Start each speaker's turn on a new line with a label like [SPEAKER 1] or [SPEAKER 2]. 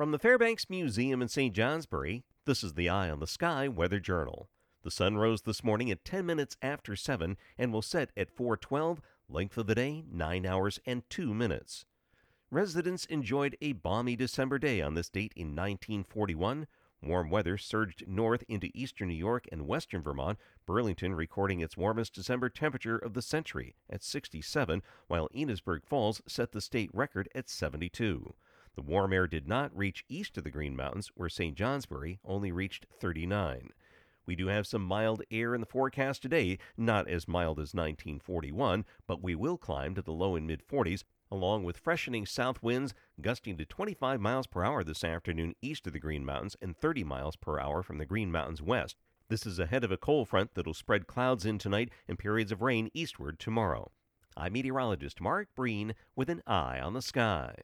[SPEAKER 1] From the Fairbanks Museum in St. Johnsbury, this is the Eye on the Sky Weather Journal. The sun rose this morning at 10 minutes after 7 and will set at 4:12. Length of the day 9 hours and 2 minutes. Residents enjoyed a balmy December day on this date in 1941. Warm weather surged north into eastern New York and western Vermont, Burlington recording its warmest December temperature of the century at 67, while Enosburg Falls set the state record at 72. The warm air did not reach east of the Green Mountains, where St. Johnsbury only reached 39. We do have some mild air in the forecast today, not as mild as 1941, but we will climb to the low and mid 40s, along with freshening south winds gusting to 25 miles per hour this afternoon east of the Green Mountains and 30 miles per hour from the Green Mountains west. This is ahead of a cold front that'll spread clouds in tonight and periods of rain eastward tomorrow. I'm meteorologist Mark Breen with an eye on the sky.